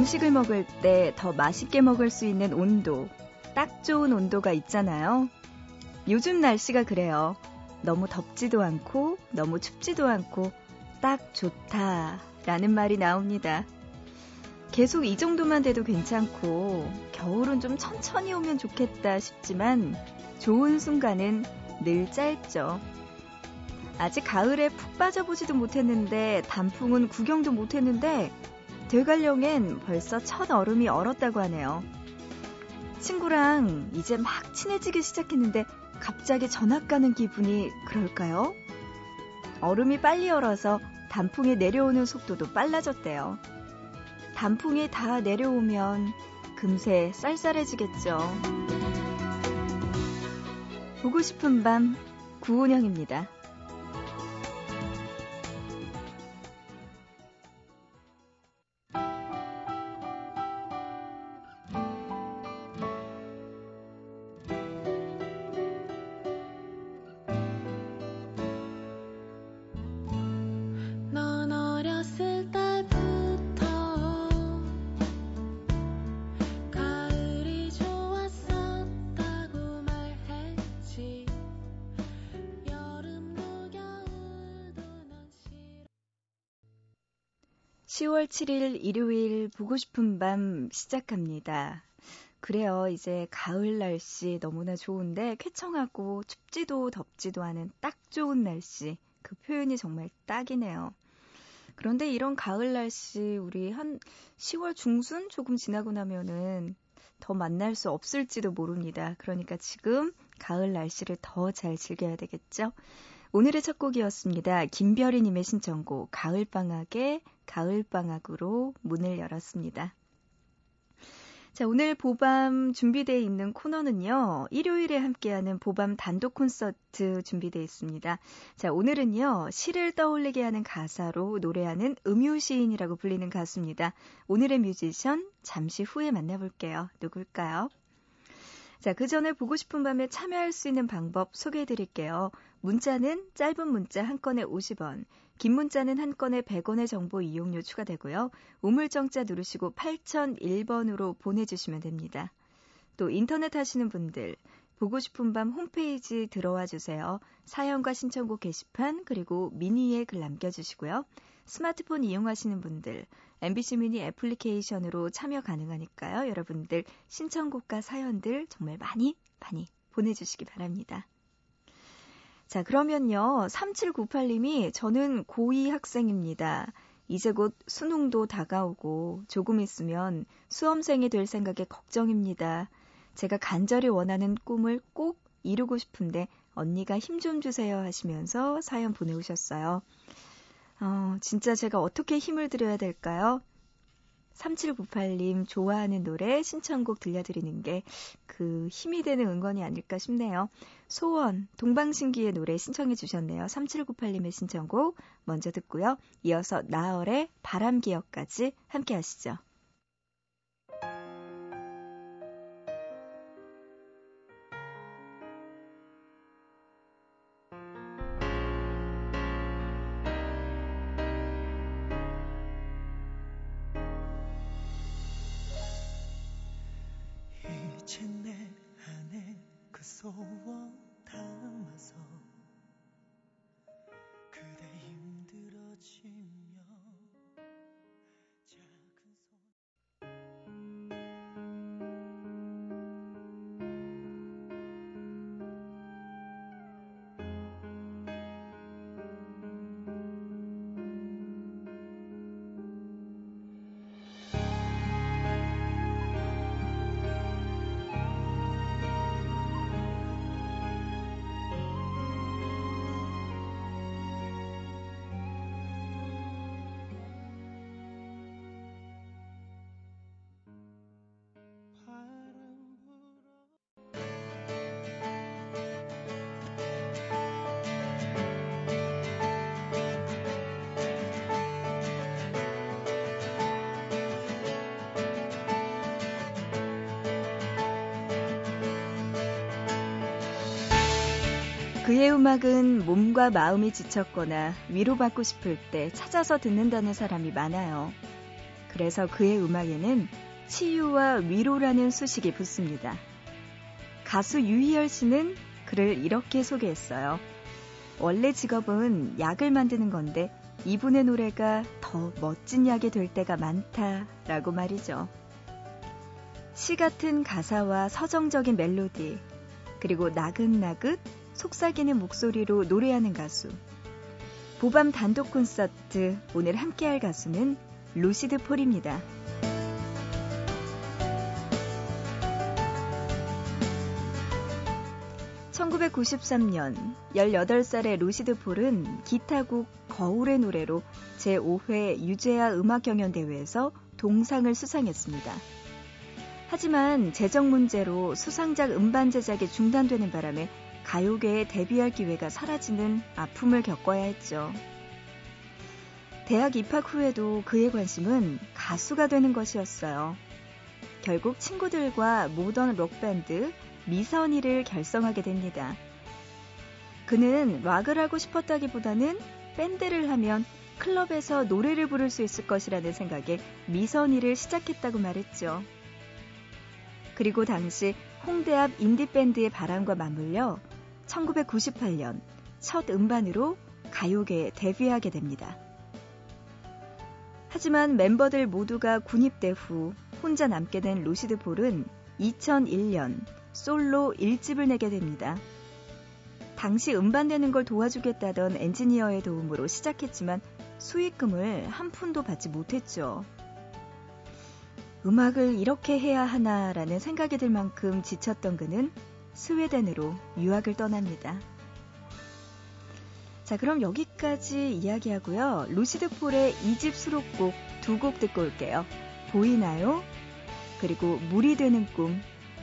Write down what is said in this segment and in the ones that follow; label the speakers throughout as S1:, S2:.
S1: 음식을 먹을 때 더 맛있게 먹을 수 있는 온도, 딱 좋은 온도가 있잖아요. 요즘 날씨가 그래요. 너무 덥지도 않고, 너무 춥지도 않고, 딱 좋다 라는 말이 나옵니다. 계속 이 정도만 돼도 괜찮고, 겨울은 좀 천천히 오면 좋겠다 싶지만, 좋은 순간은 늘 짧죠. 아직 가을에 푹 빠져보지도 못했는데, 단풍은 구경도 못했는데, 대관령엔 벌써 첫 얼음이 얼었다고 하네요. 친구랑 이제 막 친해지기 시작했는데 갑자기 전학 가는 기분이 그럴까요? 얼음이 빨리 얼어서 단풍이 내려오는 속도도 빨라졌대요. 단풍이 다 내려오면 금세 쌀쌀해지겠죠. 보고 싶은 밤 구은영입니다. 10월 7일 일요일 보고 싶은 밤 시작합니다. 그래요. 이제 가을 날씨 너무나 좋은데 쾌청하고 춥지도 덥지도 않은 딱 좋은 날씨. 그 표현이 정말 딱이네요. 그런데 이런 가을 날씨 우리 한 10월 중순 조금 지나고 나면은 더 만날 수 없을지도 모릅니다. 그러니까 지금 가을 날씨를 더 잘 즐겨야 되겠죠? 오늘의 첫 곡이었습니다. 김별이님의 신청곡 가을방학의 가을방학으로 문을 열었습니다. 자, 오늘 보밤 준비되어 있는 코너는요, 일요일에 함께하는 보밤 단독 콘서트 준비되어 있습니다. 자, 오늘은요, 시를 떠올리게 하는 가사로 노래하는 음유 시인이라고 불리는 가수입니다. 오늘의 뮤지션, 잠시 후에 만나볼게요. 누굴까요? 자, 그 전에 보고 싶은 밤에 참여할 수 있는 방법 소개해 드릴게요. 문자는 짧은 문자 한 건에 50원, 긴 문자는 한 건에 100원의 정보 이용료 추가되고요. 우물정자 누르시고 8001번으로 보내주시면 됩니다. 또 인터넷 하시는 분들 보고 싶은 밤 홈페이지 들어와 주세요. 사연과 신청곡 게시판 그리고 미니에 글 남겨주시고요. 스마트폰 이용하시는 분들 MBC 미니 애플리케이션으로 참여 가능하니까요. 여러분들 신청곡과 사연들 정말 많이 많이 보내주시기 바랍니다. 자, 그러면요. 3798님이 저는 고2 학생입니다. 이제 곧 수능도 다가오고 조금 있으면 수험생이 될 생각에 걱정입니다. 제가 간절히 원하는 꿈을 꼭 이루고 싶은데 언니가 힘 좀 주세요 하시면서 사연 보내오셨어요. 어, 진짜 제가 어떻게 힘을 드려야 될까요? 3798님 좋아하는 노래 신청곡 들려드리는 게 그 힘이 되는 응원이 아닐까 싶네요. 소원, 동방신기의 노래 신청해 주셨네요. 3798님의 신청곡 먼저 듣고요. 이어서 나얼의 바람기억까지 함께 하시죠. 그소 그의 음악은 몸과 마음이 지쳤거나 위로받고 싶을 때 찾아서 듣는다는 사람이 많아요. 그래서 그의 음악에는 치유와 위로라는 수식이 붙습니다. 가수 유희열 씨는 그를 이렇게 소개했어요. 원래 직업은 약을 만드는 건데 이분의 노래가 더 멋진 약이 될 때가 많다라고 말이죠. 시 같은 가사와 서정적인 멜로디, 그리고 나긋나긋 속삭이는 목소리로 노래하는 가수. 보밤 단독 콘서트 오늘 함께할 가수는 루시드 폴입니다. 1993년 18살의 루시드 폴은 기타곡 거울의 노래로 제5회 유재하 음악경연대회에서 동상을 수상했습니다. 하지만 재정 문제로 수상작 음반 제작이 중단되는 바람에 가요계에 데뷔할 기회가 사라지는 아픔을 겪어야 했죠. 대학 입학 후에도 그의 관심은 가수가 되는 것이었어요. 결국 친구들과 모던 록밴드 미선이를 결성하게 됩니다. 그는 락을 하고 싶었다기보다는 밴드를 하면 클럽에서 노래를 부를 수 있을 것이라는 생각에 미선이를 시작했다고 말했죠. 그리고 당시 홍대 앞 인디밴드의 바람과 맞물려 1998년 첫 음반으로 가요계에 데뷔하게 됩니다. 하지만 멤버들 모두가 군입대 후 혼자 남게 된 루시드 폴은 2001년 솔로 1집을 내게 됩니다. 당시 음반 내는 걸 도와주겠다던 엔지니어의 도움으로 시작했지만 수익금을 한 푼도 받지 못했죠. 음악을 이렇게 해야 하나라는 생각이 들 만큼 지쳤던 그는 스웨덴으로 유학을 떠납니다. 자, 그럼 여기까지 이야기하고요. 루시드 폴의 2집 수록곡 두 곡 듣고 올게요. 보이나요? 그리고 물이 되는 꿈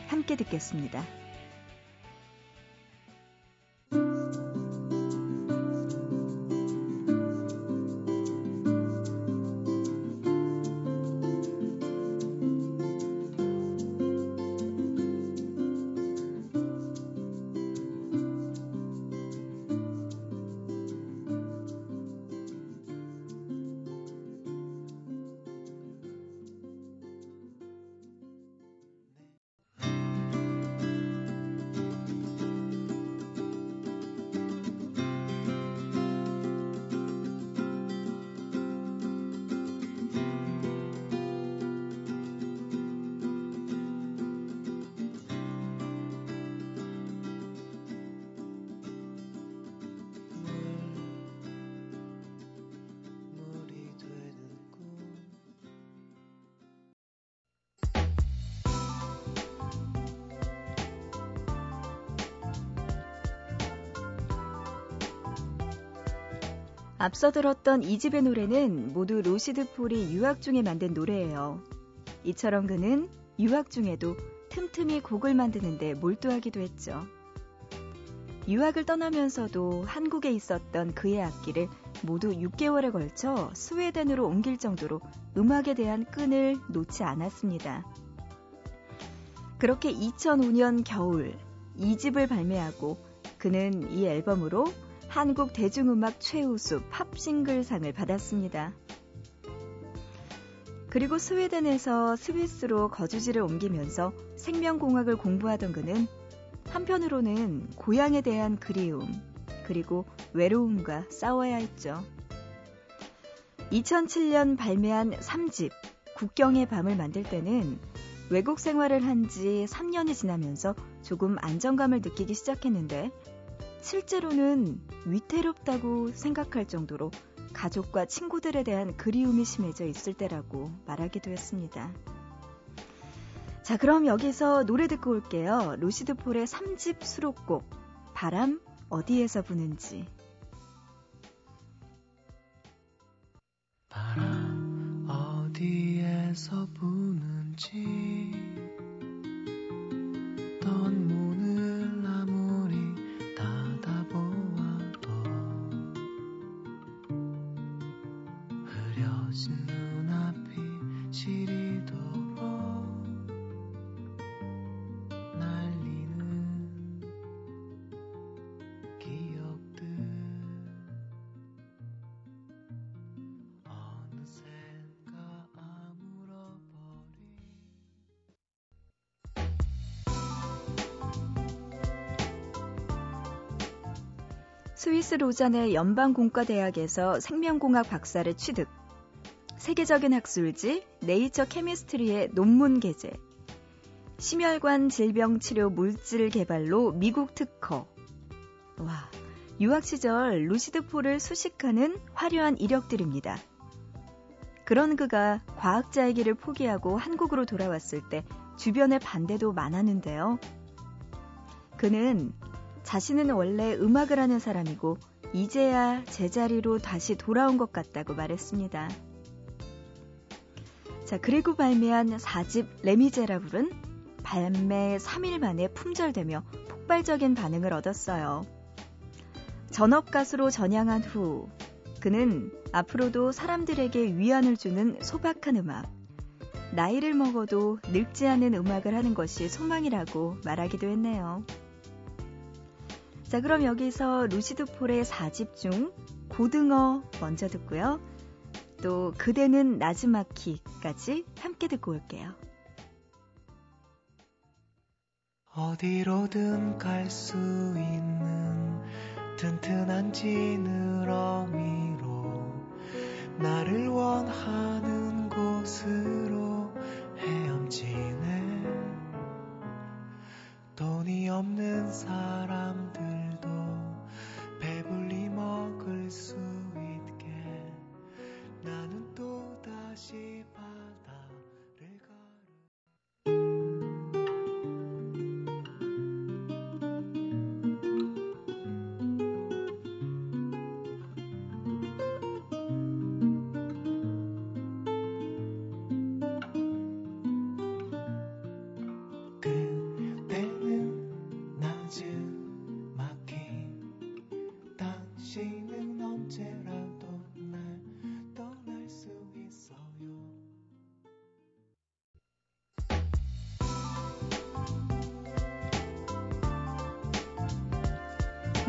S1: 함께 듣겠습니다. 앞서 들었던 2집의 노래는 모두 루시드 폴이 유학 중에 만든 노래예요. 이처럼 그는 유학 중에도 틈틈이 곡을 만드는데 몰두하기도 했죠. 유학을 떠나면서도 한국에 있었던 그의 악기를 모두 6개월에 걸쳐 스웨덴으로 옮길 정도로 음악에 대한 끈을 놓지 않았습니다. 그렇게 2005년 겨울 2집을 발매하고 그는 이 앨범으로 한국 대중음악 최우수 팝 싱글상을 받았습니다. 그리고 스웨덴에서 스위스로 거주지를 옮기면서 생명공학을 공부하던 그는 한편으로는 고향에 대한 그리움, 그리고 외로움과 싸워야 했죠. 2007년 발매한 3집, 국경의 밤을 만들 때는 외국 생활을 한 지 3년이 지나면서 조금 안정감을 느끼기 시작했는데 실제로는 위태롭다고 생각할 정도로 가족과 친구들에 대한 그리움이 심해져 있을 때라고 말하기도 했습니다. 자, 그럼 여기서 노래 듣고 올게요. 로시드 폴의 3집 수록곡, 바람 어디에서 부는지.
S2: 바람 어디에서 부는지 꺼진 눈앞이 시리도록 날리는 기억들.
S1: 어느샌가 아물어버린 스위스 로잔의 연방공과대학에서 생명공학 박사를 취득. 세계적인 학술지 네이처 케미스트리의 논문 게재. 심혈관 질병 치료 물질 개발로 미국 특허. 와, 유학 시절 루시드 폴을 수식하는 화려한 이력들입니다. 그런 그가 과학자의 길을 포기하고 한국으로 돌아왔을 때 주변의 반대도 많았는데요. 그는 자신은 원래 음악을 하는 사람이고 이제야 제자리로 다시 돌아온 것 같다고 말했습니다. 자, 그리고 발매한 4집 레미제라블은 발매 3일 만에 품절되며 폭발적인 반응을 얻었어요. 전업 가수로 전향한 후 그는 앞으로도 사람들에게 위안을 주는 소박한 음악, 나이를 먹어도 늙지 않은 음악을 하는 것이 소망이라고 말하기도 했네요. 자, 그럼 여기서 루시드 폴의 4집 중 고등어 먼저 듣고요. 또 그대는 나즈마키까지 함께 듣고 올게요.
S2: 어디로든 갈 수 있는 튼튼한 지느러미로 나를 원하는 곳으로 헤엄치네 돈이 없는 사람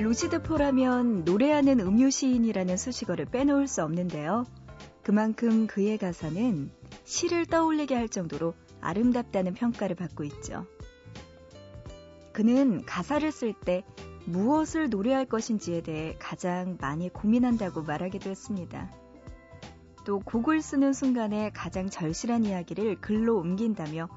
S1: 루시드 폴하면 노래하는 음유 시인이라는 수식어를 빼놓을 수 없는데요. 그만큼 그의 가사는 시를 떠올리게 할 정도로 아름답다는 평가를 받고 있죠. 그는 가사를 쓸 때 무엇을 노래할 것인지에 대해 가장 많이 고민한다고 말하기도 했습니다. 또 곡을 쓰는 순간에 가장 절실한 이야기를 글로 옮긴다며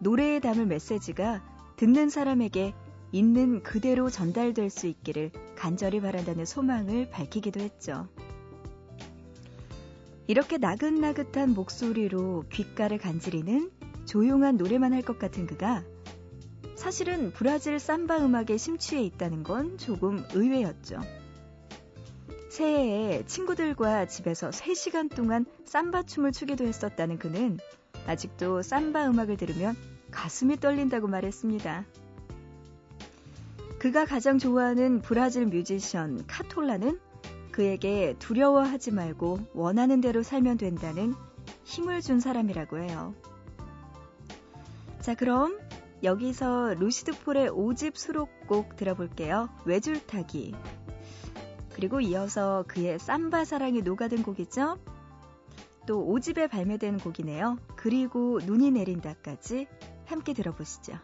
S1: 노래에 담을 메시지가 듣는 사람에게 있는 그대로 전달될 수 있기를 간절히 바란다는 소망을 밝히기도 했죠. 이렇게 나긋나긋한 목소리로 귓가를 간지리는 조용한 노래만 할 것 같은 그가 사실은 브라질 삼바 음악에 심취해 있다는 건 조금 의외였죠. 새해에 친구들과 집에서 3시간 동안 삼바 춤을 추기도 했었다는 그는 아직도 삼바 음악을 들으면 가슴이 떨린다고 말했습니다. 그가 가장 좋아하는 브라질 뮤지션 카톨라는 그에게 두려워하지 말고 원하는 대로 살면 된다는 힘을 준 사람이라고 해요. 자, 그럼 여기서 루시드 폴의 5집 수록곡 들어볼게요. 외줄타기. 그리고 이어서 그의 삼바 사랑이 녹아든 곡이죠. 또 5집에 발매된 곡이네요. 그리고 눈이 내린다까지 함께 들어보시죠.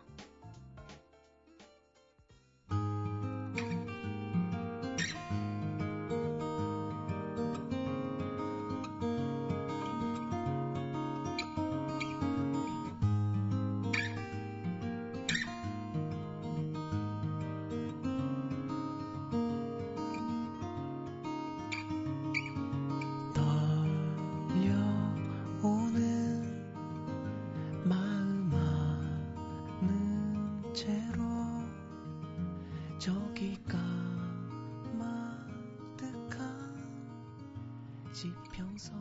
S2: 평선으로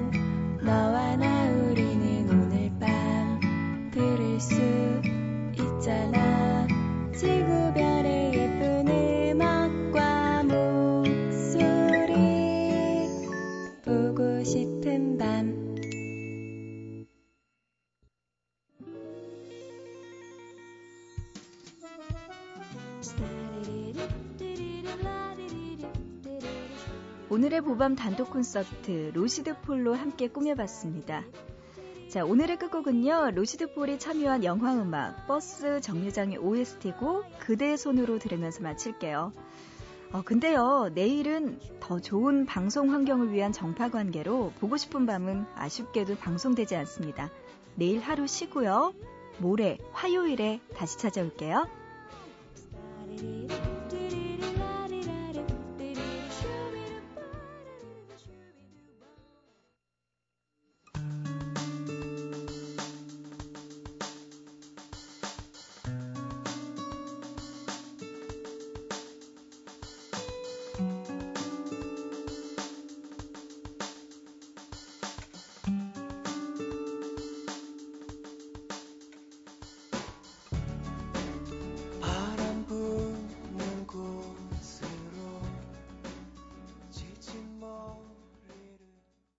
S1: 오늘의 보밤 단독 콘서트 루시드 폴로 함께 꾸며봤습니다. 자, 오늘의 끝곡은요, 루시드 폴이 참여한 영화 음악, 버스 정류장의 OST곡, 그대의 손으로 들으면서 마칠게요. 어, 근데요, 내일은 더 좋은 방송 환경을 위한 정파 관계로 보고 싶은 밤은 아쉽게도 방송되지 않습니다. 내일 하루 쉬고요. 모레, 화요일에 다시 찾아올게요.